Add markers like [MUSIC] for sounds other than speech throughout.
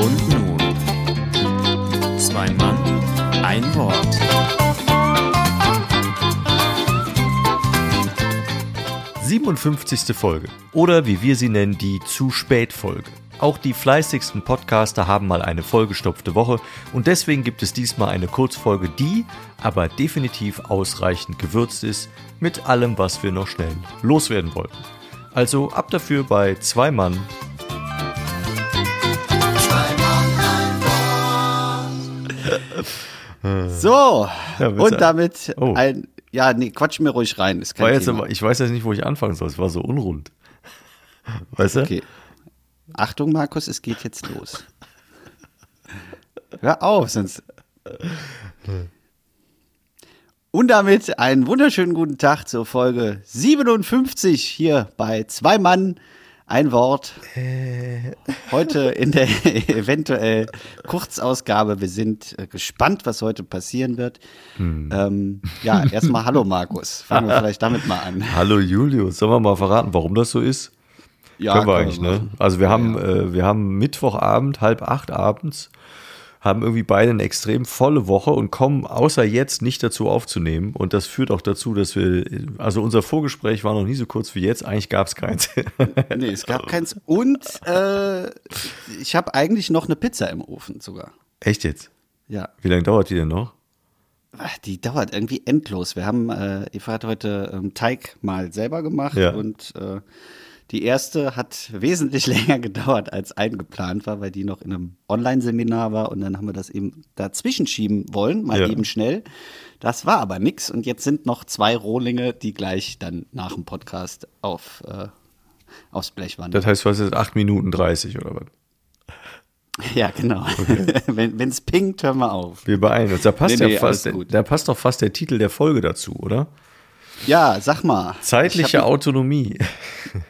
Und nun, zwei Mann, ein Wort. Siebenundfünfzigste Folge. Oder wie wir sie nennen, die zu spät Folge. Auch die fleißigsten Podcaster haben mal eine vollgestopfte Woche und deswegen gibt es diesmal eine Kurzfolge, die aber definitiv ausreichend gewürzt ist mit allem, was wir noch schnell loswerden wollten. Also ab dafür bei zwei Mann. So, Ja, du- und damit Oh. ein, ja, nee, quatsch mir ruhig rein, ist kein jetzt Thema. ich weiß jetzt nicht, wo ich anfangen soll. Es war so unrund. [LAUGHS] Weißt du? Okay. Achtung, Markus, es geht jetzt los. Hör auf, sonst. Und damit einen wunderschönen guten Tag zur Folge 57 hier bei Zwei Mann, ein Wort. Heute in der [LAUGHS] eventuell Kurzausgabe. Wir sind äh, gespannt, was heute passieren wird. Ähm, ja, [LAUGHS] erstmal Hallo Markus. Fangen wir vielleicht damit mal an. Hallo Julius, sollen wir mal verraten, warum das so ist? Ja, Können wir eigentlich, ne? Also wir haben, äh, wir haben Mittwochabend, halb acht abends, haben irgendwie beide eine extrem volle Woche und kommen außer jetzt nicht dazu aufzunehmen. Und das führt auch dazu, dass wir, also unser Vorgespräch war noch nie so kurz wie jetzt, eigentlich gab es keins. [LAUGHS] Nee, es gab keins. Und äh, ich habe eigentlich noch eine Pizza im Ofen sogar. Echt jetzt? Ja, Wie lange dauert die denn noch? Die dauert irgendwie endlos. Wir haben, äh, Eva hat heute ähm, Teig mal selber gemacht Ja. und äh, die erste hat wesentlich [LAUGHS] länger gedauert, als eingeplant war, weil die noch in einem Online-Seminar war und dann haben wir das eben dazwischen schieben wollen, mal Ja. eben schnell. Das war aber nix und jetzt sind noch zwei Rohlinge, die gleich dann nach dem Podcast auf, äh, aufs Blech wandern. Das heißt, was ist 8 Minuten 30 oder was? [LAUGHS] Ja, genau. [LAUGHS] Wenn es pinkt, hören wir auf. Wir beeilen uns. Da passt, Nee, nee, ja fast, da passt doch fast der Titel der Folge dazu, oder? Ja, sag mal. Zeitliche Ich hab, Autonomie.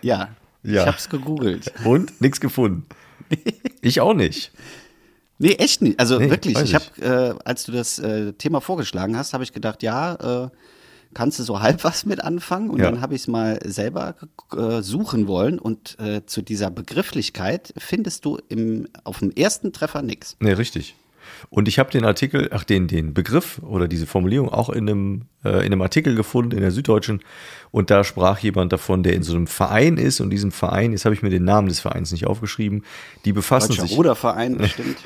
ja, Ja. ich hab's gegoogelt. Und? Nichts gefunden. [LAUGHS] Ich auch nicht. Nee, echt nicht. Also Nee, wirklich, ich habe, äh, als du das äh, Thema vorgeschlagen hast, habe ich gedacht, ja, äh, kannst du so halb was mit anfangen? Und Ja. dann habe ich es mal selber äh, suchen wollen und äh, zu dieser Begrifflichkeit findest du im, auf dem ersten Treffer nichts. Nee, richtig. Und ich habe den Artikel, ach, den, den Begriff oder diese Formulierung auch in einem, äh, in einem Artikel gefunden in der Süddeutschen. Und da sprach jemand davon, der in so einem Verein ist. Und diesem Verein, jetzt habe ich mir den Namen des Vereins nicht aufgeschrieben, die befassen Deutscher sich. Ruderverein, bestimmt.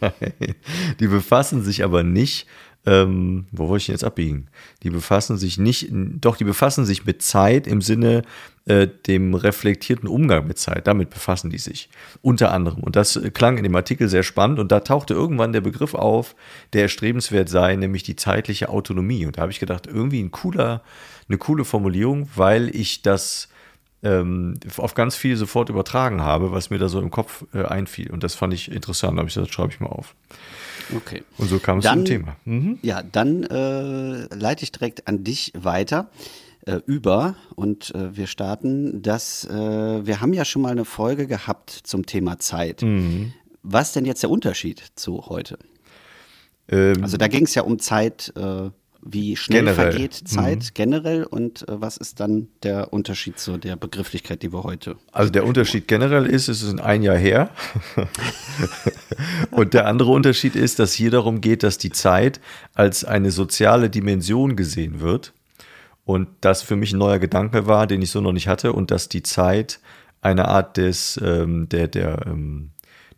[LAUGHS] die befassen sich aber nicht, ähm, wo wollte ich denn jetzt abbiegen? Die befassen sich nicht, doch, die befassen sich mit Zeit im Sinne äh, dem reflektierten Umgang mit Zeit. Damit befassen die sich unter anderem. Und das klang in dem Artikel sehr spannend. Und da tauchte irgendwann der Begriff auf, der erstrebenswert sei, nämlich die zeitliche Autonomie. Und da habe ich gedacht, irgendwie ein cooler, eine coole Formulierung, weil ich das ähm, auf ganz viel sofort übertragen habe, was mir da so im Kopf äh, einfiel. Und das fand ich interessant. Da habe ich gesagt, das schreibe ich mal auf. Okay. Und so kam es Dann- zum Thema. Mhm. Ja, dann äh, leite ich direkt an dich weiter äh, über und äh, wir starten. Das, äh, wir haben ja schon mal eine Folge gehabt zum Thema Zeit. Mhm. Was denn jetzt der Unterschied zu heute? Ähm, Also da ging es ja um Zeit, äh, wie schnell Generell. Mhm. vergeht Zeit generell und äh, was ist dann der Unterschied zu der Begrifflichkeit, die wir heute. also der Unterschied generell ist, es ist ein Jahr her. [LAUGHS] Und der andere Unterschied ist, dass hier darum geht, dass die Zeit als eine soziale Dimension gesehen wird. Und das für mich ein neuer Gedanke war, den ich so noch nicht hatte. Und dass die Zeit eine Art des, ähm, der, der, ähm,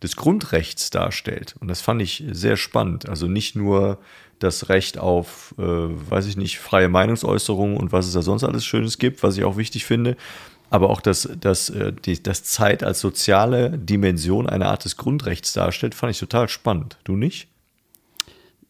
des Grundrechts darstellt. Und das fand ich sehr spannend. Also nicht nur das Recht auf, äh, weiß ich nicht, freie Meinungsäußerung und was es da sonst alles Schönes gibt, was ich auch wichtig finde, aber auch, dass, dass, äh, dass Zeit als soziale Dimension eine Art des Grundrechts darstellt, fand ich total spannend. Du nicht?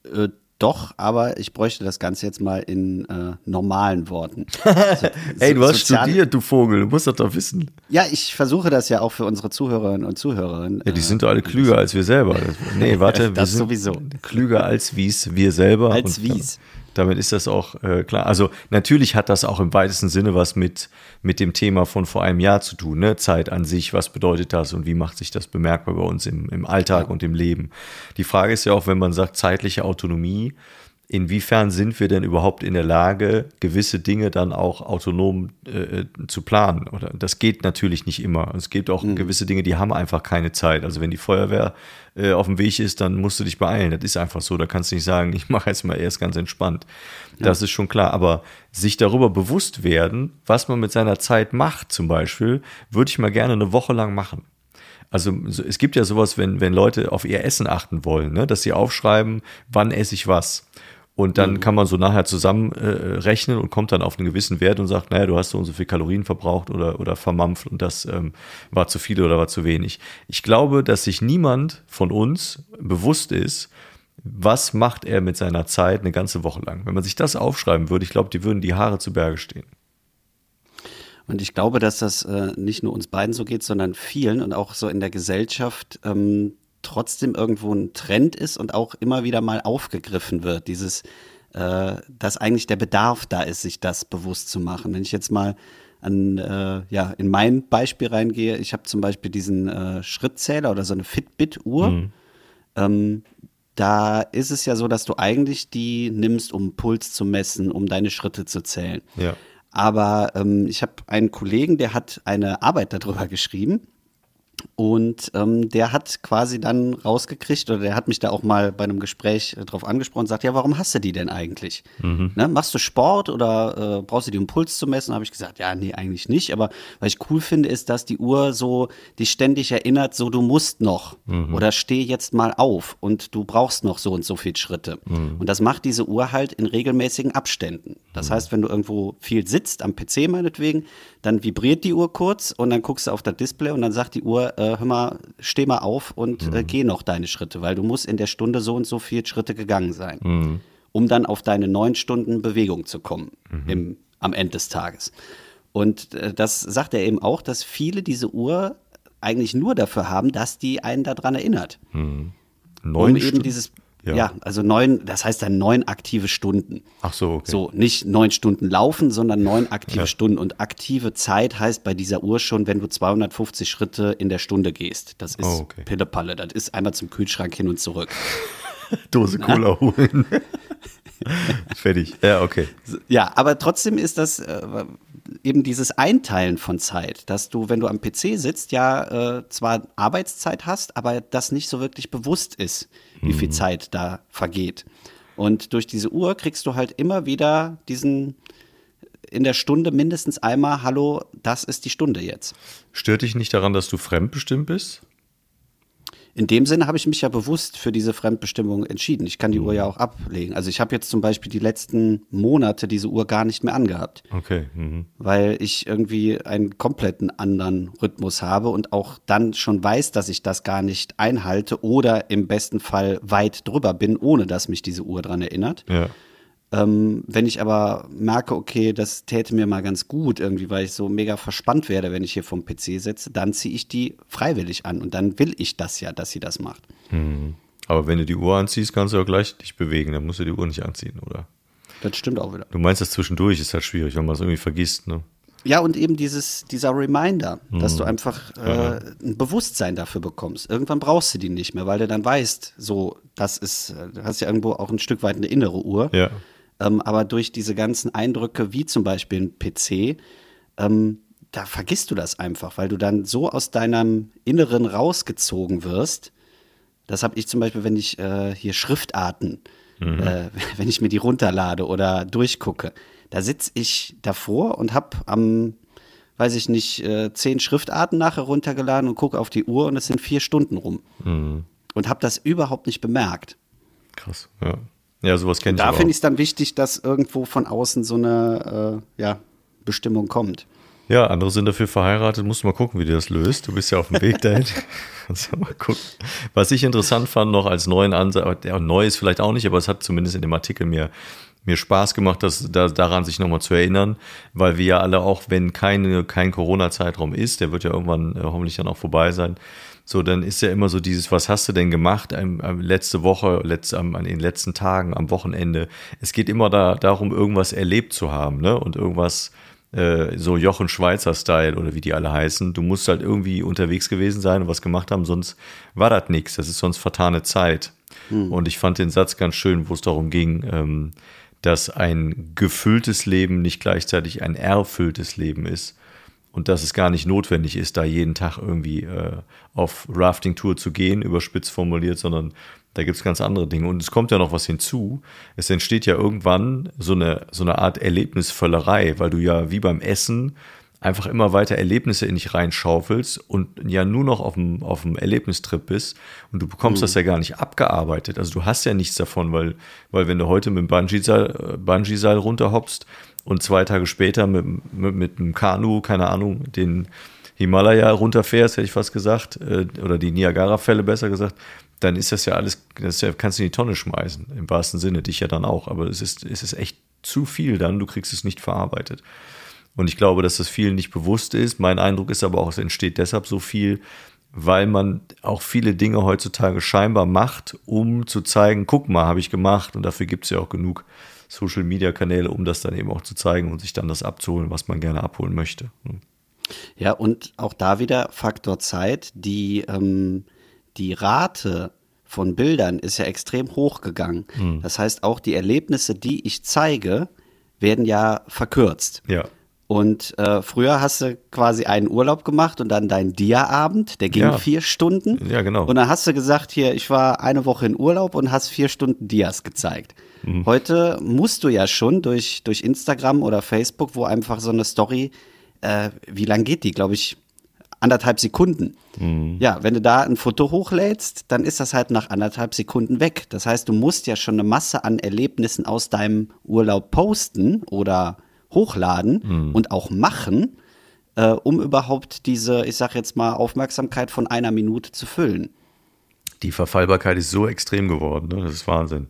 Äh, Doch, aber ich bräuchte das Ganze jetzt mal in äh, normalen Worten. [LAUGHS] So- Ey, du hast soziale- studiert, du Vogel, du musst das doch wissen. Ja, ich versuche das ja auch für unsere Zuhörerinnen und Zuhörer. Ja, die sind doch alle klüger als wir selber. [LAUGHS] Nee, warte, wir Das sind sowieso. klüger als wies, wir selber. Als Und wies. Damit ist das auch äh, klar. Also natürlich hat das auch im weitesten Sinne was mit, mit dem Thema von vor einem Jahr zu tun. Ne? Zeit an sich, was bedeutet das und wie macht sich das bemerkbar bei uns im, im Alltag und im Leben. Die Frage ist ja auch, wenn man sagt zeitliche Autonomie, inwiefern sind wir denn überhaupt in der Lage, gewisse Dinge dann auch autonom äh, zu planen? Oder das geht natürlich nicht immer. Es gibt auch mhm. gewisse Dinge, die haben einfach keine Zeit. Also wenn die Feuerwehr äh, auf dem Weg ist, dann musst du dich beeilen. Das ist einfach so. Da kannst du nicht sagen, ich mache jetzt mal erst ganz entspannt. Das ja. ist schon klar. Aber sich darüber bewusst werden, was man mit seiner Zeit macht, zum Beispiel, würde ich mal gerne eine Woche lang machen. Also es gibt ja sowas, wenn, wenn Leute auf ihr Essen achten wollen, ne? dass sie aufschreiben, wann esse ich was. Und dann mhm. kann man so nachher zusammenrechnen äh, und kommt dann auf einen gewissen Wert und sagt, naja, du hast so und so viel Kalorien verbraucht oder, oder vermampft und das ähm, war zu viel oder war zu wenig. Ich glaube, dass sich niemand von uns bewusst ist, was macht er mit seiner Zeit eine ganze Woche lang. Wenn man sich das aufschreiben würde, ich glaube, die würden die Haare zu Berge stehen. Und ich glaube, dass das äh, nicht nur uns beiden so geht, sondern vielen und auch so in der Gesellschaft ähm, trotzdem irgendwo ein Trend ist und auch immer wieder mal aufgegriffen wird. Dieses, äh, dass eigentlich der Bedarf da ist, sich das bewusst zu machen. Wenn ich jetzt mal an, äh, ja, in mein Beispiel reingehe, ich habe zum Beispiel diesen äh, Schrittzähler oder so eine Fitbit-Uhr. Mhm. Ähm, da ist es ja so, dass du eigentlich die nimmst, um Puls zu messen, um deine Schritte zu zählen. Ja. Aber ähm, ich habe einen Kollegen, der hat eine Arbeit darüber geschrieben und ähm, der hat quasi dann rausgekriegt, oder der hat mich da auch mal bei einem Gespräch äh, drauf angesprochen und sagt, ja, warum hast du die denn eigentlich? Mhm. Ne, machst du Sport oder äh, brauchst du die, um Puls zu messen? Habe ich gesagt, ja, nee, eigentlich nicht. Aber was ich cool finde, ist, dass die Uhr so dich ständig erinnert, so du musst noch mhm. oder steh jetzt mal auf und du brauchst noch so und so viele Schritte. Mhm. Und das macht diese Uhr halt in regelmäßigen Abständen. Das mhm. heißt, wenn du irgendwo viel sitzt, am PC meinetwegen, dann vibriert die Uhr kurz und dann guckst du auf das Display und dann sagt die Uhr, äh, hör mal, steh mal auf und äh, mhm. äh, geh noch deine Schritte, weil du musst in der Stunde so und so viele Schritte gegangen sein, mhm. um dann auf deine neun Stunden Bewegung zu kommen mhm. im, am Ende des Tages. Und äh, das sagt er eben auch, dass viele diese Uhr eigentlich nur dafür haben, dass die einen daran erinnert. Mhm. Neun um eben dieses ja. ja. also neun, das heißt dann neun aktive Stunden. Ach so, okay. So, nicht neun Stunden laufen, sondern neun [LAUGHS] aktive ja. Stunden. Und aktive Zeit heißt bei dieser Uhr schon, wenn du 250 Schritte in der Stunde gehst. Das ist oh, okay. Pillepalle. Das ist einmal zum Kühlschrank hin und zurück. [LAUGHS] Dose Cola holen. [LAUGHS] Fertig. Ja, okay. Ja, aber trotzdem ist das äh, eben dieses Einteilen von Zeit, dass du, wenn du am PC sitzt, ja äh, zwar Arbeitszeit hast, aber das nicht so wirklich bewusst ist, wie viel mhm. Zeit da vergeht. Und durch diese Uhr kriegst du halt immer wieder diesen in der Stunde mindestens einmal, hallo, das ist die Stunde jetzt. Stört dich nicht daran, dass du fremdbestimmt bist? In dem Sinne habe ich mich ja bewusst für diese Fremdbestimmung entschieden. Ich kann die mhm. Uhr ja auch ablegen. Also ich habe jetzt zum Beispiel die letzten Monate diese Uhr gar nicht mehr angehabt. Okay. Mhm. Weil ich irgendwie einen kompletten anderen Rhythmus habe und auch dann schon weiß, dass ich das gar nicht einhalte oder im besten Fall weit drüber bin, ohne dass mich diese Uhr dran erinnert. Ja. Ähm, wenn ich aber merke, okay, das täte mir mal ganz gut irgendwie, weil ich so mega verspannt werde, wenn ich hier vom PC sitze, dann ziehe ich die freiwillig an und dann will ich das ja, dass sie das macht. Hm. Aber wenn du die Uhr anziehst, kannst du ja gleich dich bewegen, dann musst du die Uhr nicht anziehen, oder? Das stimmt auch wieder. Du meinst, das zwischendurch ist halt schwierig, wenn man es irgendwie vergisst, ne? Ja, und eben dieses, dieser Reminder, hm. dass du einfach äh, ein Bewusstsein dafür bekommst. Irgendwann brauchst du die nicht mehr, weil du dann weißt, so, das ist, äh, du hast ja irgendwo auch ein Stück weit eine innere Uhr. Ja. Ähm, aber durch diese ganzen Eindrücke, wie zum Beispiel ein PC, ähm, da vergisst du das einfach, weil du dann so aus deinem Inneren rausgezogen wirst. Das habe ich zum Beispiel, wenn ich äh, hier Schriftarten, mhm. äh, [LAUGHS] wenn ich mir die runterlade oder durchgucke, da sitze ich davor und habe am, weiß ich nicht, äh, zehn Schriftarten nachher runtergeladen und gucke auf die Uhr und es sind vier Stunden rum. Mhm. Und habe das überhaupt nicht bemerkt. Krass, ja. Ja, sowas kennt Da finde ich es dann wichtig, dass irgendwo von außen so eine äh, ja, Bestimmung kommt. Ja, andere sind dafür verheiratet. Musst du mal gucken, wie du das löst. Du bist ja auf dem Weg dahin. [LAUGHS] also mal gucken. Was ich interessant fand noch als neuen Ansatz, der neu ist vielleicht auch nicht, aber es hat zumindest in dem Artikel mir mir Spaß gemacht, das, da, daran sich nochmal zu erinnern, weil wir ja alle auch, wenn keine, kein Corona-Zeitraum ist, der wird ja irgendwann äh, hoffentlich dann auch vorbei sein, so, dann ist ja immer so dieses, was hast du denn gemacht ähm, ähm, letzte Woche, letzt, ähm, an den letzten Tagen, am Wochenende. Es geht immer da, darum, irgendwas erlebt zu haben, ne? Und irgendwas, äh, so Jochen Schweizer-Style oder wie die alle heißen. Du musst halt irgendwie unterwegs gewesen sein und was gemacht haben, sonst war das nichts. Das ist sonst vertane Zeit. Und ich fand den Satz ganz schön, wo es darum ging, ähm, dass ein gefülltes Leben nicht gleichzeitig ein erfülltes Leben ist und dass es gar nicht notwendig ist, da jeden Tag irgendwie äh, auf Rafting-Tour zu gehen, überspitzt formuliert, sondern da gibt es ganz andere Dinge. Und es kommt ja noch was hinzu. Es entsteht ja irgendwann so eine, so eine Art Erlebnisvöllerei, weil du ja wie beim Essen einfach immer weiter Erlebnisse in dich reinschaufelst und ja nur noch auf dem, auf dem Erlebnistrip bist und du bekommst mhm. das ja gar nicht abgearbeitet. Also du hast ja nichts davon, weil, weil wenn du heute mit dem Bungee-Seil äh, Bungee runterhoppst und zwei Tage später mit, mit, mit einem Kanu, keine Ahnung, den Himalaya runterfährst, hätte ich fast gesagt, äh, oder die Niagara-Fälle besser gesagt, dann ist das ja alles, das kannst du in die Tonne schmeißen, im wahrsten Sinne, dich ja dann auch. Aber es ist, es ist echt zu viel dann, du kriegst es nicht verarbeitet. Und ich glaube, dass das vielen nicht bewusst ist. Mein Eindruck ist aber auch, es entsteht deshalb so viel, weil man auch viele Dinge heutzutage scheinbar macht, um zu zeigen, guck mal, habe ich gemacht. Und dafür gibt es ja auch genug Social-Media-Kanäle, um das dann eben auch zu zeigen und sich dann das abzuholen, was man gerne abholen möchte. Ja, und auch da wieder Faktor Zeit. Die, ähm, die Rate von Bildern ist ja extrem hoch gegangen. Mhm. Das heißt, auch die Erlebnisse, die ich zeige, werden ja verkürzt. Ja. Und äh, früher hast du quasi einen Urlaub gemacht und dann deinen Dia-Abend, der ging ja. vier Stunden. Ja, genau. Und dann hast du gesagt, hier, ich war eine Woche in Urlaub und hast vier Stunden Dias gezeigt. Mhm. Heute musst du ja schon durch, durch Instagram oder Facebook, wo einfach so eine Story, äh, wie lang geht die? Glaube ich, anderthalb Sekunden. Mhm. Ja, wenn du da ein Foto hochlädst, dann ist das halt nach anderthalb Sekunden weg. Das heißt, du musst ja schon eine Masse an Erlebnissen aus deinem Urlaub posten oder hochladen mhm. und auch machen, äh, um überhaupt diese, ich sag jetzt mal, Aufmerksamkeit von einer Minute zu füllen. Die Verfallbarkeit ist so extrem geworden, ne? das ist Wahnsinn.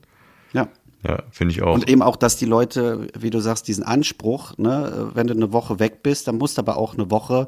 Ja. Finde ich auch. Und eben auch, dass die Leute, wie du sagst, diesen Anspruch, ne, wenn du eine Woche weg bist, dann musst du aber auch eine Woche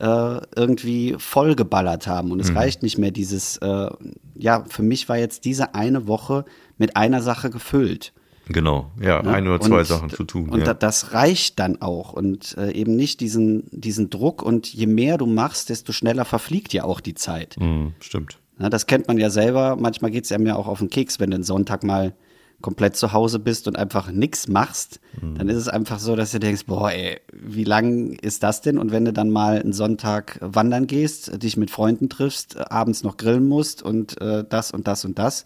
äh, irgendwie vollgeballert haben. Und es mhm. reicht nicht mehr dieses, äh, ja, für mich war jetzt diese eine Woche mit einer Sache gefüllt. Genau, ja, ne? ein oder zwei und, Sachen zu tun. Und ja. das reicht dann auch und äh, eben nicht diesen, diesen Druck und je mehr du machst, desto schneller verfliegt ja auch die Zeit. Mhm, stimmt. Ja, das kennt man ja selber. Manchmal geht es einem ja auch auf den Keks, wenn du einen Sonntag mal komplett zu Hause bist und einfach nichts machst, mhm. dann ist es einfach so, dass du denkst, boah, ey, wie lang ist das denn? Und wenn du dann mal einen Sonntag wandern gehst, dich mit Freunden triffst, abends noch grillen musst und äh, das und das und das,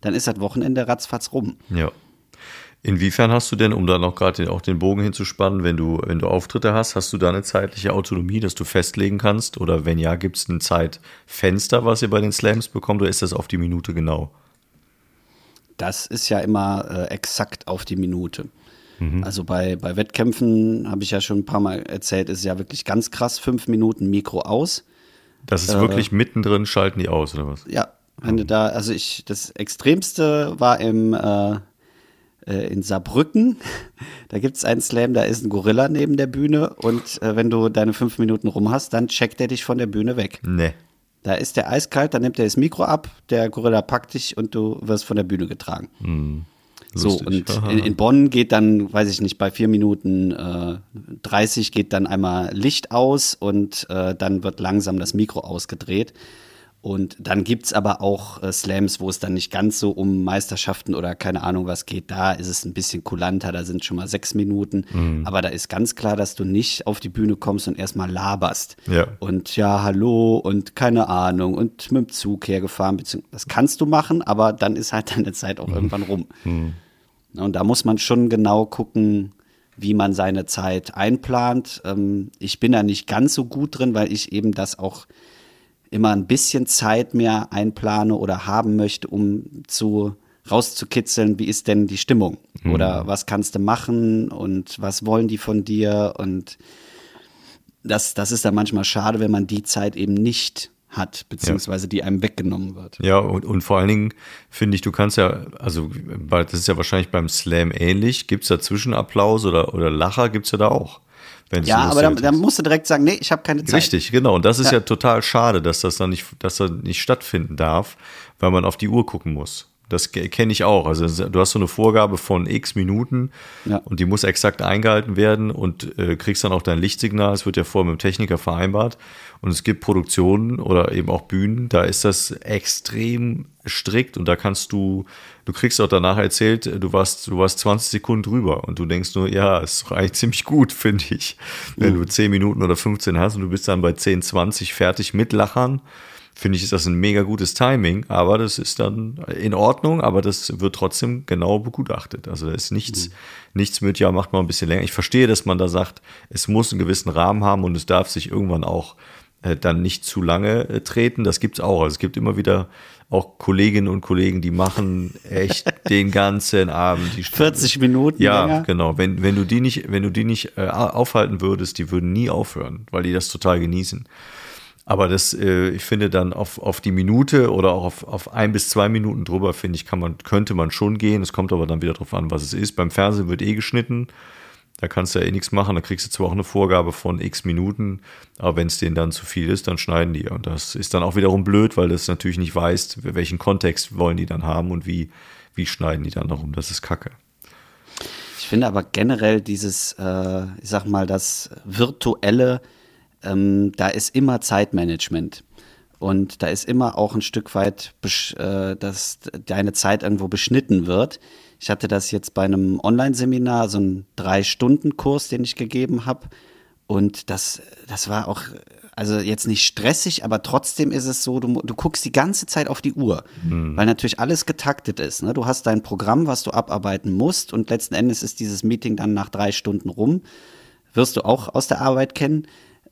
dann ist das Wochenende ratzfatz rum. Ja. Inwiefern hast du denn, um da noch gerade auch den Bogen hinzuspannen, wenn du, wenn du Auftritte hast, hast du da eine zeitliche Autonomie, dass du festlegen kannst? Oder wenn ja, gibt es ein Zeitfenster, was ihr bei den Slams bekommt, oder ist das auf die Minute genau? Das ist ja immer äh, exakt auf die Minute. Mhm. Also bei, bei Wettkämpfen, habe ich ja schon ein paar Mal erzählt, ist ja wirklich ganz krass, fünf Minuten Mikro aus. Das ist äh, wirklich mittendrin, schalten die aus, oder was? Ja, wenn mhm. du da, also ich, das Extremste war im äh, äh, in Saarbrücken. [LAUGHS] Da gibt es einen Slam, da ist ein Gorilla neben der Bühne und äh, wenn du deine fünf Minuten rum hast, dann checkt er dich von der Bühne weg. Nee. Da ist der eiskalt, dann nimmt er das Mikro ab, der Gorilla packt dich und du wirst von der Bühne getragen. Hm. So, und [LAUGHS] in, in, Bonn geht dann, weiß ich nicht, bei vier Minuten äh, 30 geht dann einmal Licht aus und äh, dann wird langsam das Mikro ausgedreht. Und dann gibt es aber auch äh, Slams, wo es dann nicht ganz so um Meisterschaften oder keine Ahnung was geht. Da ist es ein bisschen kulanter, da sind schon mal sechs Minuten. Mhm. Aber da ist ganz klar, dass du nicht auf die Bühne kommst und erstmal laberst. Ja. Und ja, hallo und keine Ahnung und mit dem Zug hergefahren. Das kannst du machen, aber dann ist halt [LAUGHS] deine Zeit auch mhm. irgendwann rum. Mhm. Und da muss man schon genau gucken, wie man seine Zeit einplant. Ähm, ich bin da nicht ganz so gut drin, weil ich eben das auch immer ein bisschen Zeit mehr einplane oder haben möchte, um zu rauszukitzeln, wie ist denn die Stimmung? Mhm. Oder was kannst du machen und was wollen die von dir? Und das, das ist dann manchmal schade, wenn man die Zeit eben nicht hat, beziehungsweise ja. die einem weggenommen wird. Ja, und, und vor allen Dingen finde ich, du kannst ja, also das ist ja wahrscheinlich beim Slam ähnlich, gibt es da Zwischenapplaus oder, oder Lacher, gibt es ja da auch ja, aber dann, dann, musst du direkt sagen, nee, ich habe keine Zeit. Richtig, genau. Und das ist ja. ja total schade, dass das dann nicht, dass das nicht stattfinden darf, weil man auf die Uhr gucken muss. Das kenne ich auch. Also du hast so eine Vorgabe von x Minuten Ja. und die muss exakt eingehalten werden und äh, kriegst dann auch dein Lichtsignal. Es wird ja vorher mit dem Techniker vereinbart. Und es gibt Produktionen oder eben auch Bühnen, da ist das extrem strikt und da kannst du, du kriegst auch danach erzählt, du warst, du warst 20 Sekunden drüber und du denkst nur, ja, ist doch eigentlich ziemlich gut, [LAUGHS] finde ich. Wenn du 10 Minuten oder 15 hast und du bist dann bei 10, 20 fertig mit Lachern finde ich, ist das ein mega gutes Timing, aber das ist dann in Ordnung, aber das wird trotzdem genau begutachtet. Also da ist nichts, nichts mit, ja, macht mal ein bisschen länger. Ich verstehe, dass man da sagt, es muss einen gewissen Rahmen haben und es darf sich irgendwann auch äh, dann nicht zu lange äh, treten. Das gibt's auch. Also es gibt immer wieder auch Kolleginnen und Kollegen, die machen echt [LAUGHS] den ganzen Abend. Die 40 Minuten ja, länger? genau. Wenn, wenn du die nicht, wenn du die nicht äh, aufhalten würdest, die würden nie aufhören, weil die das total genießen. Aber das, äh, ich finde dann auf, auf die Minute oder auch auf, auf ein bis zwei Minuten drüber, finde ich, kann man, könnte man schon gehen. Es kommt aber dann wieder drauf an, was es ist. Beim Fernsehen wird eh geschnitten. Da kannst du ja eh nichts machen. Da kriegst du zwar auch eine Vorgabe von x Minuten, aber wenn es denen dann zu viel ist, dann schneiden die. Und das ist dann auch wiederum blöd, weil das natürlich nicht weißt, welchen Kontext wollen die dann haben und wie, wie schneiden die dann darum. Das ist Kacke. Ich finde aber generell dieses, äh, ich sag mal, das virtuelle, ähm, da ist immer Zeitmanagement. Und da ist immer auch ein Stück weit, äh, dass deine Zeit irgendwo beschnitten wird. Ich hatte das jetzt bei einem Online-Seminar, so einen Drei-Stunden-Kurs, den ich gegeben habe. Und das, das war auch, also jetzt nicht stressig, aber trotzdem ist es so, du, du guckst die ganze Zeit auf die Uhr, weil natürlich alles getaktet ist. Ne? Du hast dein Programm, was du abarbeiten musst und letzten Endes ist dieses Meeting dann nach drei Stunden rum. Wirst du auch aus der Arbeit kennen.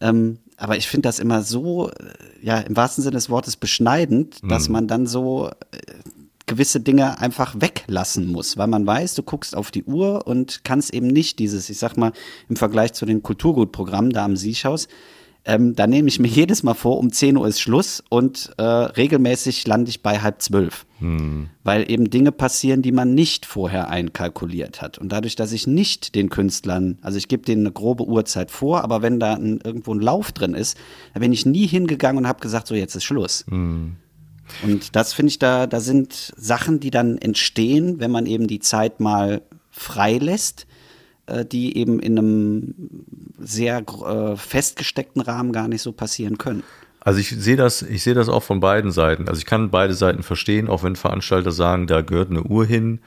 Ähm, aber ich finde das immer so, äh, ja, im wahrsten Sinne des Wortes beschneidend, dass man dann so äh, gewisse Dinge einfach weglassen muss, weil man weiß, du guckst auf die Uhr und kannst eben nicht dieses, ich sag mal, im Vergleich zu den Kulturgutprogrammen da am Siechhaus, ähm, da nehme ich mir jedes Mal vor, um 10 Uhr ist Schluss und äh, regelmäßig lande ich bei halb zwölf. Weil eben Dinge passieren, die man nicht vorher einkalkuliert hat. Und dadurch, dass ich nicht den Künstlern, also ich gebe denen eine grobe Uhrzeit vor, aber wenn da ein, irgendwo ein Lauf drin ist, dann bin ich nie hingegangen und habe gesagt, so jetzt ist Schluss. Und das finde ich da, da sind Sachen, die dann entstehen, wenn man eben die Zeit mal frei lässt, äh, die eben in einem sehr äh, festgesteckten Rahmen gar nicht so passieren können. Also ich sehe das, ich sehe das auch von beiden Seiten. Also ich kann beide Seiten verstehen, auch wenn Veranstalter sagen, da gehört eine Uhr hin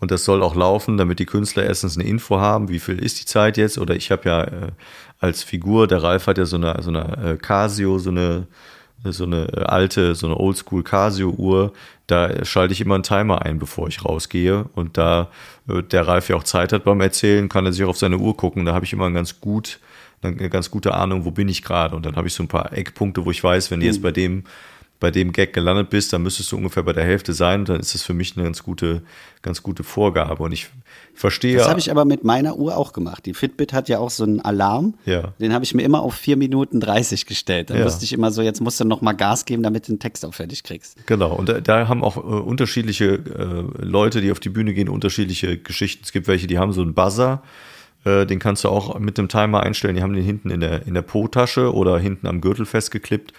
und das soll auch laufen, damit die Künstler erstens eine Info haben, wie viel ist die Zeit jetzt. Oder ich habe ja äh, als Figur, der Ralf hat ja so eine, so eine äh, Casio, so eine so eine äh, alte, so eine Oldschool Casio-Uhr, da schalte ich immer einen Timer ein, bevor ich rausgehe. Und da äh, der Ralf ja auch Zeit hat beim Erzählen, kann er sich auch auf seine Uhr gucken. Da habe ich immer ganz gut, eine ganz gute Ahnung, wo bin ich gerade. Und dann habe ich so ein paar Eckpunkte, wo ich weiß, wenn jetzt bei dem, bei dem Gag gelandet bist, dann müsstest du ungefähr bei der Hälfte sein. Und dann ist das für mich eine ganz gute, ganz gute Vorgabe. Und ich verstehe. Das habe ich aber mit meiner Uhr auch gemacht. Die Fitbit hat ja auch so einen Alarm. Ja. Den habe ich mir immer auf 4 Minuten 30 gestellt. Dann Ja. wusste ich immer so, jetzt musst du noch mal Gas geben, damit du den Text auch fertig kriegst. Genau, und da, da haben auch äh, unterschiedliche äh, Leute, die auf die Bühne gehen, unterschiedliche Geschichten. Es gibt welche, die haben so einen Buzzer, äh, den kannst du auch mit dem Timer einstellen. Die haben den hinten in der, in der Po-Tasche oder hinten am Gürtel festgeklippt.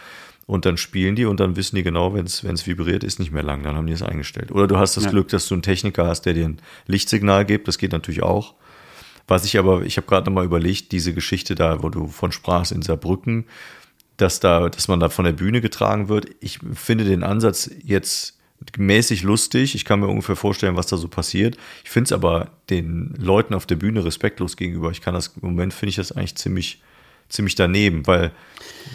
Und dann spielen die und dann wissen die genau, wenn es vibriert, ist nicht mehr lang. Dann haben die es eingestellt. Oder du hast das Ja. Glück, dass du einen Techniker hast, der dir ein Lichtsignal gibt. Das geht natürlich auch. Was ich aber, ich habe gerade nochmal überlegt, diese Geschichte da, wo du von sprachst in Saarbrücken, dass da, dass man da von der Bühne getragen wird. Ich finde den Ansatz jetzt mäßig lustig. Ich kann mir ungefähr vorstellen, was da so passiert. Ich finde es aber den Leuten auf der Bühne respektlos gegenüber. Ich kann das, im Moment finde ich das eigentlich ziemlich, ziemlich daneben, weil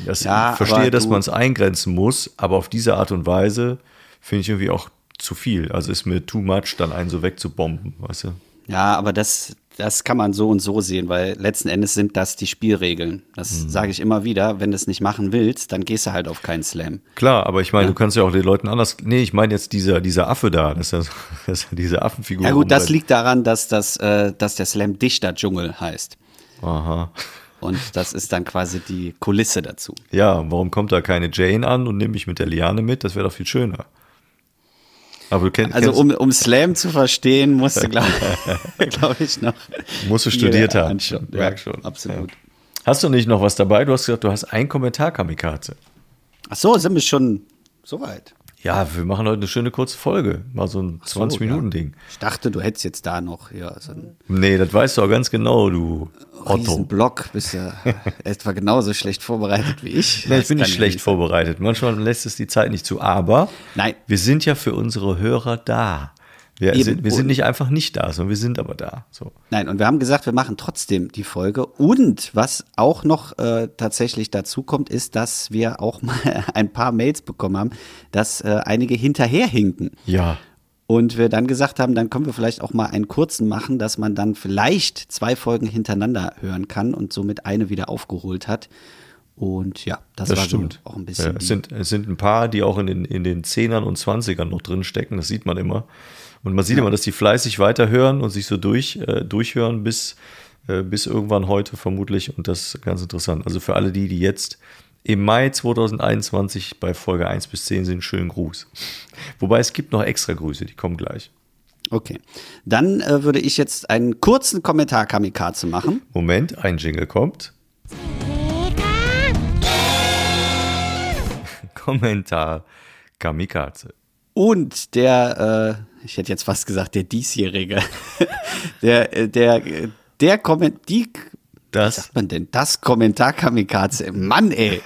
das, Ja, ich verstehe, dass man es eingrenzen muss, aber auf diese Art und Weise finde ich irgendwie auch zu viel. Also ist mir too much, dann einen so wegzubomben, weißt du? Ja, aber das, das kann man so und so sehen, weil letzten Endes sind das die Spielregeln. Das Mhm. sage ich immer wieder. Wenn du es nicht machen willst, dann gehst du halt auf keinen Slam. Klar, aber ich meine, du kannst ja auch den Leuten anders. Nee, ich meine jetzt dieser, dieser Affe da, das ist ja, [LAUGHS] das ist ja diese Affenfigur. Ja gut, das liegt daran, dass, das, äh, dass der Slam dichter Dschungel heißt. Aha. Und das ist dann quasi die Kulisse dazu. Ja, warum kommt da keine Jane an und nimmt mich mit der Liane mit? Das wäre doch viel schöner. Aber du kenn, Also um, um Slam zu verstehen, musst du, glaube [LAUGHS] glaub ich, noch. Musst du studiert haben. anschauen. Merk schon. Absolut. hast du nicht noch was dabei? Du hast gesagt, du hast einen Kommentar, Kamikaze. Ach so, sind wir schon so weit. Ja, wir machen heute eine schöne kurze Folge. Mal so ein so, 20-Minuten-Ding. Ich dachte, du hättest jetzt da noch ja, so Nee, das weißt du auch ganz genau, du Otto. riesen Block. Bist ja [LAUGHS] etwa genauso schlecht vorbereitet wie ich. Nee, ich bin nicht ja schlecht vorbereitet. Manchmal lässt es die Zeit nicht zu, aber Nein. wir sind ja für unsere Hörer da. Wir, Eben. sind, wir sind nicht einfach nicht da, sondern wir sind aber da. So. Nein, und wir haben gesagt, wir machen trotzdem die Folge. Und was auch noch äh, tatsächlich dazu kommt, ist, dass wir auch [LAUGHS] mal ein paar Mails bekommen haben, dass äh, einige hinterherhinken. Ja. Und wir dann gesagt haben, dann können wir vielleicht auch mal einen kurzen machen, dass man dann vielleicht zwei Folgen hintereinander hören kann und somit eine wieder aufgeholt hat. Und ja, das, Das war stimmt. so auch ein Ja, bisschen. es, sind, es sind ein paar, die auch in den, in den Zehnern und Zwanzigern noch drin stecken, das sieht man immer. Und man sieht immer, dass die fleißig weiterhören und sich so durch, äh, durchhören bis, äh, bis irgendwann heute vermutlich. Und das ist ganz interessant. Also für alle die, die jetzt im Mai 2021 bei Folge 1 bis 10 sind, schönen Gruß. Wobei es gibt noch extra Grüße, die kommen gleich. okay. Dann äh, würde ich jetzt einen kurzen Kommentar Kamikaze machen. Moment, ein Jingle kommt. [LAUGHS] Kommentar Kamikaze. Und der, äh, ich hätte jetzt fast gesagt, der diesjährige, [LAUGHS] der, äh, der, äh, der Komment, die, Das- was sagt man denn? Das Kommentar Kamikaze. Mann, ey.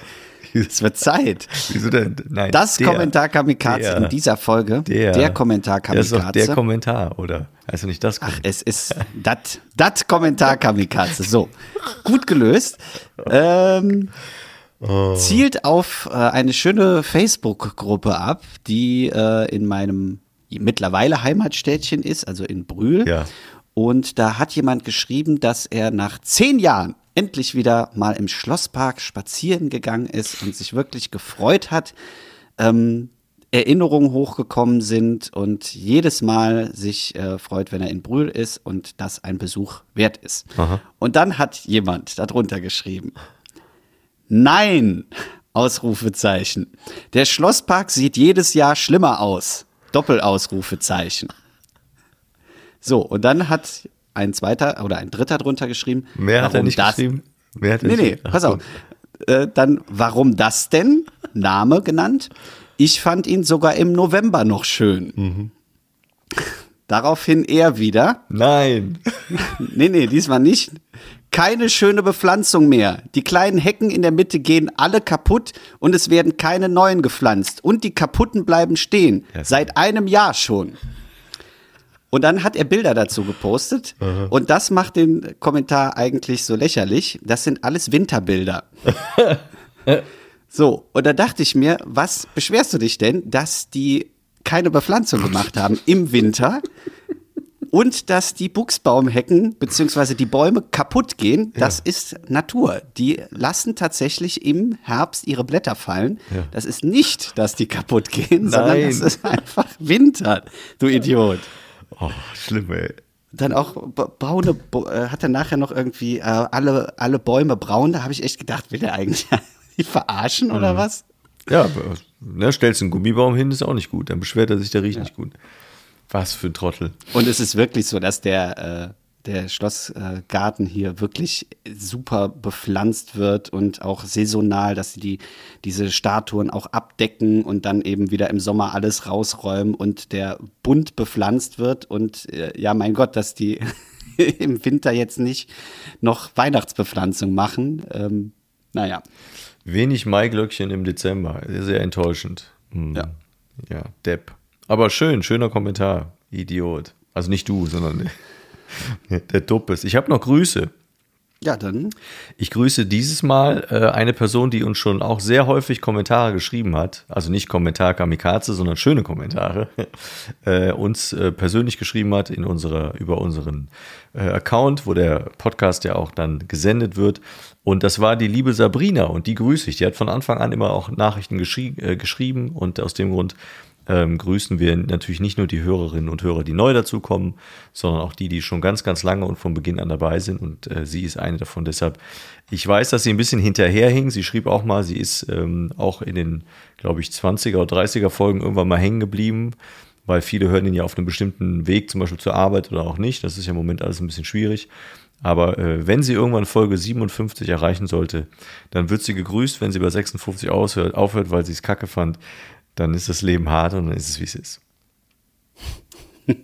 Es wird Zeit. Wieso denn? Nein, Das der- Kommentar Kamikaze der- in dieser Folge. Der, Der, Kommentar Der der Kommentar, oder? Also nicht das Ach, Kommentar. es ist das dat Kommentar Kamikaze. So, gut gelöst. Ähm, Zielt auf äh, eine schöne Facebook-Gruppe ab, die äh, in meinem mittlerweile Heimatstädtchen ist, also in Brühl. Ja. Und da hat jemand geschrieben, dass er nach zehn Jahren endlich wieder mal im Schlosspark spazieren gegangen ist und sich wirklich gefreut hat. Ähm, Erinnerungen hochgekommen sind und jedes Mal sich äh, freut, wenn er in Brühl ist und das ein Besuch wert ist. Aha. Und dann hat jemand darunter geschrieben, Nein! Ausrufezeichen. Der Schlosspark sieht jedes Jahr schlimmer aus. Doppelausrufezeichen. So, und dann hat ein zweiter oder ein dritter drunter geschrieben. Mehr hat er warum nicht das, geschrieben. Mehr hat er Nee, nee, pass auf. Äh, dann, warum das denn? Name genannt. Ich fand ihn sogar im November noch schön. Mhm. Daraufhin er wieder. Nein. [LAUGHS] Nee, nee, diesmal nicht. Keine schöne Bepflanzung mehr. Die kleinen Hecken in der Mitte gehen alle kaputt und es werden keine neuen gepflanzt. Und die kaputten bleiben stehen. Seit einem Jahr schon. Und dann hat er Bilder dazu gepostet. Und das macht den Kommentar eigentlich so lächerlich. Das sind alles Winterbilder. [LAUGHS] so, und da dachte ich mir, was beschwerst du dich denn, dass die keine Bepflanzung gemacht haben im Winter? Und dass die Buchsbaumhecken bzw. die Bäume kaputt gehen, das ist Natur. Die lassen tatsächlich im Herbst ihre Blätter fallen. Ja. Das ist nicht, dass die kaputt gehen, sondern Nein. das ist einfach Winter, du Idiot. Oh, schlimm, ey. Dann auch braune, äh, hat er nachher noch irgendwie äh, alle, alle Bäume braun. Da habe ich echt gedacht, will er eigentlich [LAUGHS] die verarschen oder Mhm. was? Ja, aber, ne, stellst einen Gummibaum hin, ist auch nicht gut. Dann beschwert er sich, der riecht nicht gut. Was für ein Trottel. Und es ist wirklich so, dass der, äh, der Schlossgarten hier wirklich super bepflanzt wird und auch saisonal, dass sie die, diese Statuen auch abdecken und dann eben wieder im Sommer alles rausräumen und der bunt bepflanzt wird. Und äh, ja, mein Gott, dass die [LAUGHS] im Winter jetzt nicht noch Weihnachtsbepflanzung machen. Ähm, naja. Wenig Maiglöckchen im Dezember. Sehr enttäuschend. Hm. Ja. Ja, Depp. Aber schön, schöner Kommentar. Idiot. Also nicht du, sondern [LAUGHS] der, Duppes. Ich habe noch Grüße. Ja, dann. Ich grüße dieses Mal äh, eine Person, die uns schon auch sehr häufig Kommentare geschrieben hat. Also nicht Kommentar Kamikaze, sondern schöne Kommentare. [LAUGHS] äh, uns äh, persönlich geschrieben hat in unsere, über unseren äh, Account, wo der Podcast ja auch dann gesendet wird. Und das war die liebe Sabrina und die grüße ich. Die hat von Anfang an immer auch Nachrichten geschrie äh, geschrieben und aus dem Grund ähm, grüßen wir natürlich nicht nur die Hörerinnen und Hörer, die neu dazukommen, sondern auch die, die schon ganz, ganz lange und von Beginn an dabei sind. Und äh, sie ist eine davon. Deshalb, ich weiß, dass sie ein bisschen hinterherhing. Sie schrieb auch mal, sie ist ähm, auch in den, glaube ich, 20er oder 30er Folgen irgendwann mal hängen geblieben, weil viele hören ihn ja auf einem bestimmten Weg, zum Beispiel zur Arbeit oder auch nicht. Das ist ja im Moment alles ein bisschen schwierig. Aber äh, wenn sie irgendwann Folge 57 erreichen sollte, dann wird sie gegrüßt, wenn sie bei 56 aushört, aufhört, weil sie es kacke fand dann ist das Leben hart und dann ist es, wie es ist. [LAUGHS]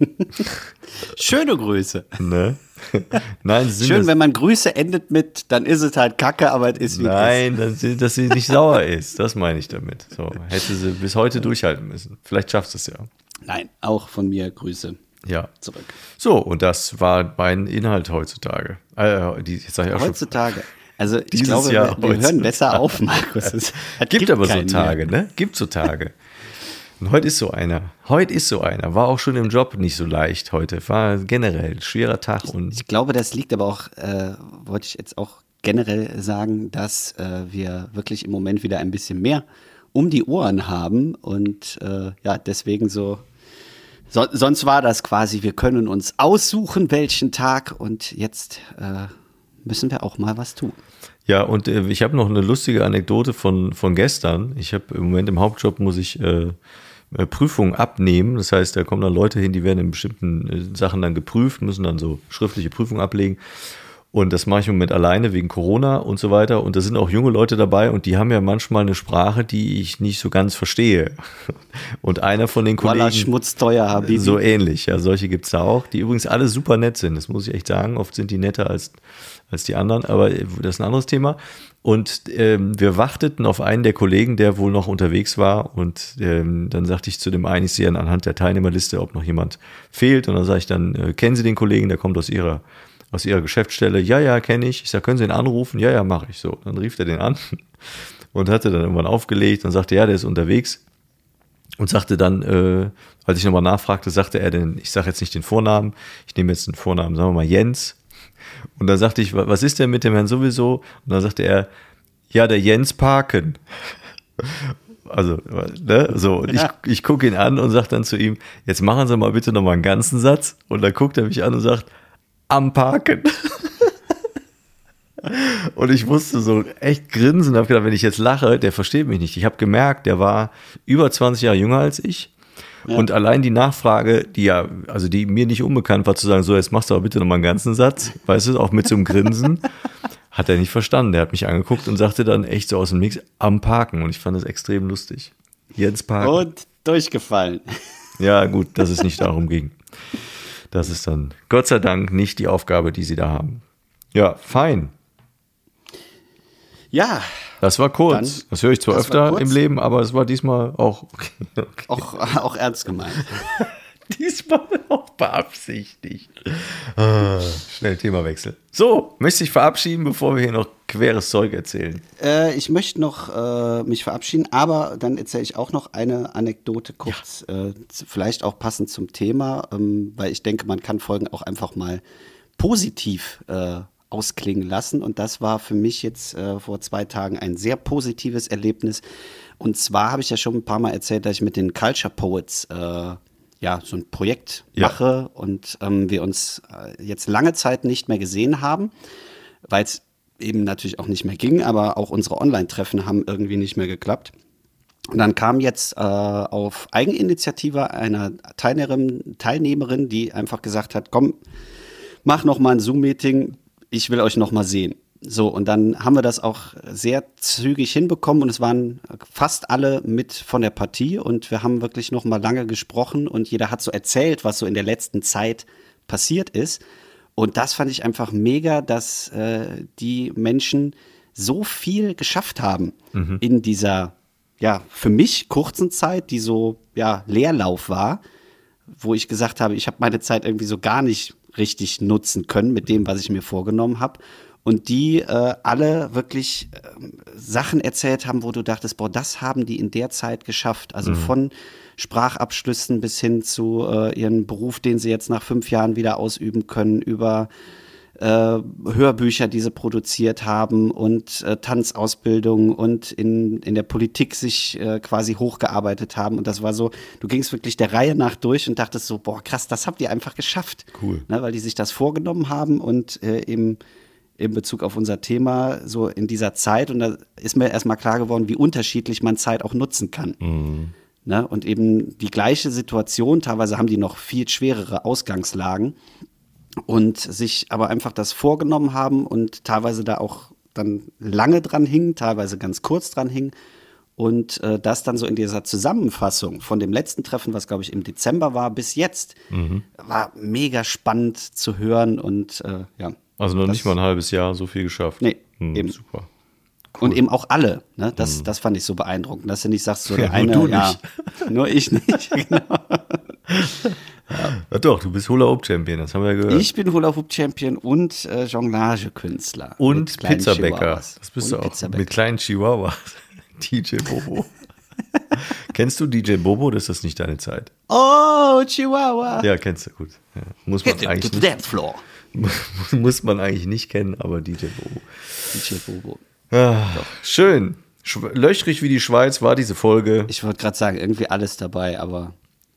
Schöne Grüße. Ne? [LAUGHS] Nein, Schön, wenn man Grüße endet mit, dann ist es halt Kacke, aber es ist wie es ist. Nein, dann sind, dass sie nicht sauer ist. Das meine ich damit. So, hätte sie bis heute durchhalten müssen. Vielleicht schafft es ja. Nein, auch von mir Grüße Ja. zurück. So, und das war mein Inhalt heutzutage. Äh, die, jetzt ich auch schon, Heutzutage. Also ich Dieses glaube, Jahr wir, wir hören besser auf, Markus. Es, [LAUGHS] es gibt, aber so Tage, mehr. ne? Gibt so Tage. Und heute ist so einer. Heute ist so einer. War auch schon im Job nicht so leicht heute. War generell ein schwerer Tag und Ich glaube, das liegt aber auch, äh, wollte ich jetzt auch generell sagen, dass äh, wir wirklich im Moment wieder ein bisschen mehr um die Ohren haben und äh, ja, deswegen so. So, sonst war das quasi, wir können uns aussuchen, welchen Tag und jetzt äh, müssen wir auch mal was tun. Ja, und äh, ich habe noch eine lustige Anekdote von, von gestern. Ich habe im Moment im Hauptjob muss ich äh, Prüfungen abnehmen. Das heißt, da kommen dann Leute hin, die werden in bestimmten äh, Sachen dann geprüft, müssen dann so schriftliche Prüfungen ablegen. Und das mache ich im Moment alleine wegen Corona und so weiter. Und da sind auch junge Leute dabei und die haben ja manchmal eine Sprache, die ich nicht so ganz verstehe. [LAUGHS] Und einer von den Walla Kollegen. schmutzteuer, Habibi. So ähnlich, ja, solche gibt es da auch, die übrigens alle super nett sind, das muss ich echt sagen. Oft sind die netter als, als die anderen, aber das ist ein anderes Thema. Und ähm, wir warteten auf einen der Kollegen, der wohl noch unterwegs war. Und ähm, dann sagte ich zu dem einen, ich sehe anhand der Teilnehmerliste, ob noch jemand fehlt. Und dann sage ich dann, äh, kennen Sie den Kollegen, der kommt aus Ihrer, aus Ihrer Geschäftsstelle? Ja, ja, kenne ich. Ich sage, können Sie ihn anrufen? Ja, ja, mache ich so. Dann rief er den an [LAUGHS] und hatte dann irgendwann aufgelegt und sagte, ja, der ist unterwegs und sagte dann, äh, als ich nochmal nachfragte, sagte er denn, ich sage jetzt nicht den Vornamen, ich nehme jetzt den Vornamen, sagen wir mal Jens. Und dann sagte ich, wa- was ist denn mit dem Herrn sowieso? Und dann sagte er, ja, der Jens Parken. [LAUGHS] Also, ne, so, und ich, ich gucke ihn an und sage dann zu ihm, jetzt machen Sie mal bitte nochmal einen ganzen Satz. Und dann guckt er mich an und sagt, am Parken. [LAUGHS] Und ich musste so echt grinsen und habe gedacht, wenn ich jetzt lache, der versteht mich nicht. Ich habe gemerkt, der war über 20 Jahre jünger als ich. Und allein die Nachfrage, die ja, also die mir nicht unbekannt war, zu sagen, so, jetzt machst du aber bitte nochmal einen ganzen Satz, weißt du, auch mit so einem Grinsen, [LAUGHS] hat er nicht verstanden. Der hat mich angeguckt und sagte dann echt so aus dem Nix, am Parken. Und ich fand das extrem lustig. Jens Parken. Und durchgefallen. [LAUGHS] Ja, gut, dass es nicht darum ging. Das ist dann Gott sei Dank nicht die Aufgabe, die sie da haben. Ja, fein. Ja, Das war kurz. Dann- das höre ich zwar öfter im Leben, aber es war diesmal auch. [LAUGHS] Okay. auch, auch ernst gemeint. [LAUGHS] Diesmal auch beabsichtigt. Ah, schnell Themawechsel. So, möchte ich verabschieden, bevor wir hier noch queres Zeug erzählen. Äh, ich möchte noch äh, mich verabschieden, aber dann erzähle ich auch noch eine Anekdote kurz, äh, z- vielleicht auch passend zum Thema, ähm, weil ich denke, man kann Folgen auch einfach mal positiv äh, ausklingen lassen. Und das war für mich jetzt äh, vor zwei Tagen ein sehr positives Erlebnis. Und zwar habe ich ja schon ein paar Mal erzählt, dass ich mit den Culture Poets äh, ja so ein Projekt Ja. mache und ähm, wir uns äh, jetzt lange Zeit nicht mehr gesehen haben, weil es eben natürlich auch nicht mehr ging, aber auch unsere Online-Treffen haben irgendwie nicht mehr geklappt. Und dann kam jetzt äh, auf Eigeninitiative einer Teilnehmerin, Teilnehmerin, die einfach gesagt hat, komm, mach noch mal ein Zoom-Meeting, ich will euch noch mal sehen. So, und dann haben wir das auch sehr zügig hinbekommen und es waren fast alle mit von der Partie und wir haben wirklich noch mal lange gesprochen und jeder hat so erzählt, was so in der letzten Zeit passiert ist. Und das fand ich einfach mega, dass äh, die Menschen so viel geschafft haben in dieser, ja, für mich kurzen Zeit, die so, ja, Leerlauf war, wo ich gesagt habe, ich habe meine Zeit irgendwie so gar nicht richtig nutzen können mit dem, was ich mir vorgenommen habe. Und die äh, alle wirklich ähm, Sachen erzählt haben, wo du dachtest, boah, das haben die in der Zeit geschafft. Also von Sprachabschlüssen bis hin zu äh, ihren Beruf, den sie jetzt nach fünf Jahren wieder ausüben können, über äh, Hörbücher, die sie produziert haben und äh, Tanzausbildung und in, in der Politik sich äh, quasi hochgearbeitet haben. Und das war so, du gingst wirklich der Reihe nach durch und dachtest so, boah, krass, das habt ihr einfach geschafft. Cool. Ne, weil die sich das vorgenommen haben und äh, eben in Bezug auf unser Thema so in dieser Zeit. Und da ist mir erstmal klar geworden, wie unterschiedlich man Zeit auch nutzen kann. Ne? Und eben die gleiche Situation, teilweise haben die noch viel schwerere Ausgangslagen und sich aber einfach das vorgenommen haben und teilweise da auch dann lange dran hingen, teilweise ganz kurz dran hingen Und äh, das dann so in dieser Zusammenfassung von dem letzten Treffen, was glaube ich im Dezember war, bis jetzt, Mhm. war mega spannend zu hören und äh, ja. Also noch nicht mal ein halbes Jahr so viel geschafft. Nee, Hm, eben. Super. Und eben auch alle, ne? Das, das fand ich so beeindruckend, dass du nicht sagst, so [LAUGHS] der. Ja, nur eine, du ja, nicht. nur ich nicht. [LAUGHS] genau. Ja, doch, du bist Hula Hoop Champion, das haben wir ja gehört. Ich bin Hula Hoop Champion und äh, Jonglage-Künstler. und Pizzabäcker. Das bist und du auch. Mit kleinen Chihuahuas. [LAUGHS] DJ Bobo. [LAUGHS] Kennst du DJ Bobo? Das ist nicht deine Zeit. Oh, Chihuahua. Ja, kennst du gut. Ja. Muss man Hit eigentlich nicht, floor. [LAUGHS] muss man eigentlich nicht kennen, aber DJ Bobo. DJ Bobo. Ah, schön. Schw- Löchrig wie die Schweiz war diese Folge. Ich wollte gerade sagen, irgendwie alles dabei, aber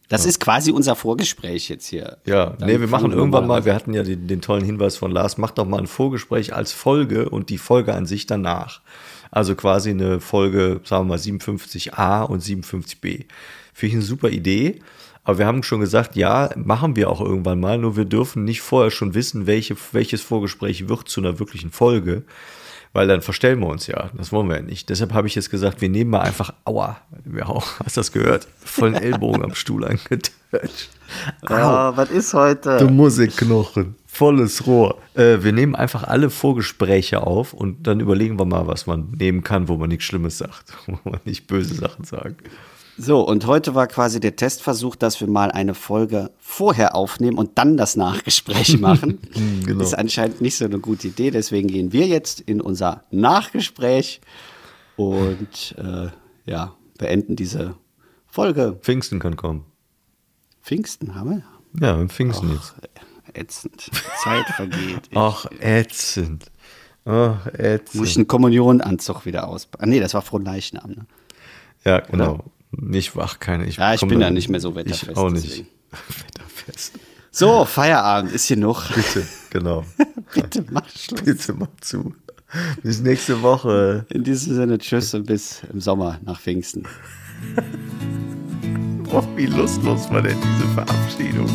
das ist quasi unser Vorgespräch jetzt hier. Ja, Dann nee, wir machen irgendwann mal, wir hatten ja den, den tollen Hinweis von Lars, mach doch mal ein Vorgespräch als Folge und die Folge an sich danach. Also quasi eine Folge, sagen wir mal 57a und 57b. Finde ich eine super Idee. Aber wir haben schon gesagt, ja, machen wir auch irgendwann mal, nur wir dürfen nicht vorher schon wissen, welche, welches Vorgespräch wird zu einer wirklichen Folge, weil dann verstellen wir uns ja. Das wollen wir ja nicht. Deshalb habe ich jetzt gesagt, wir nehmen mal einfach, aua, wir auch, [LAUGHS] hast du das gehört? Vollen Ellbogen am Stuhl angetötet. Ah, was ist heute? Du Musikknochen, volles Rohr. Äh, wir nehmen einfach alle Vorgespräche auf und dann überlegen wir mal, was man nehmen kann, wo man nichts Schlimmes sagt, [LAUGHS] wo man nicht böse Sachen sagt. So, und heute war quasi der Testversuch, dass wir mal eine Folge vorher aufnehmen und dann das Nachgespräch [LAUGHS] machen. genau. Ist anscheinend nicht so eine gute Idee, deswegen gehen wir jetzt in unser Nachgespräch und äh, ja, beenden diese Folge. Pfingsten kann kommen. Pfingsten haben wir? Ja, im Pfingsten jetzt. Ätzend. Zeit vergeht. [LAUGHS] Ach, ätzend. Ach, muss ich ätzend. einen Kommunionanzug wieder aus. Ah, nee, das war Fronleichnam. Ne? Ja, genau. Nicht wach, keine. Ich, Ja, ich bin da- da nicht mehr so wetterfest, Ich auch nicht. deswegen. [LAUGHS] Wetterfest. So, Feierabend ist hier noch. Bitte, genau. [LAUGHS] Bitte mach Schluss. Bitte mach zu. Bis nächste Woche. In diesem Sinne, tschüss und bis im Sommer nach Pfingsten. [LAUGHS] Boah, wie lustlos war denn diese Verabschiedung?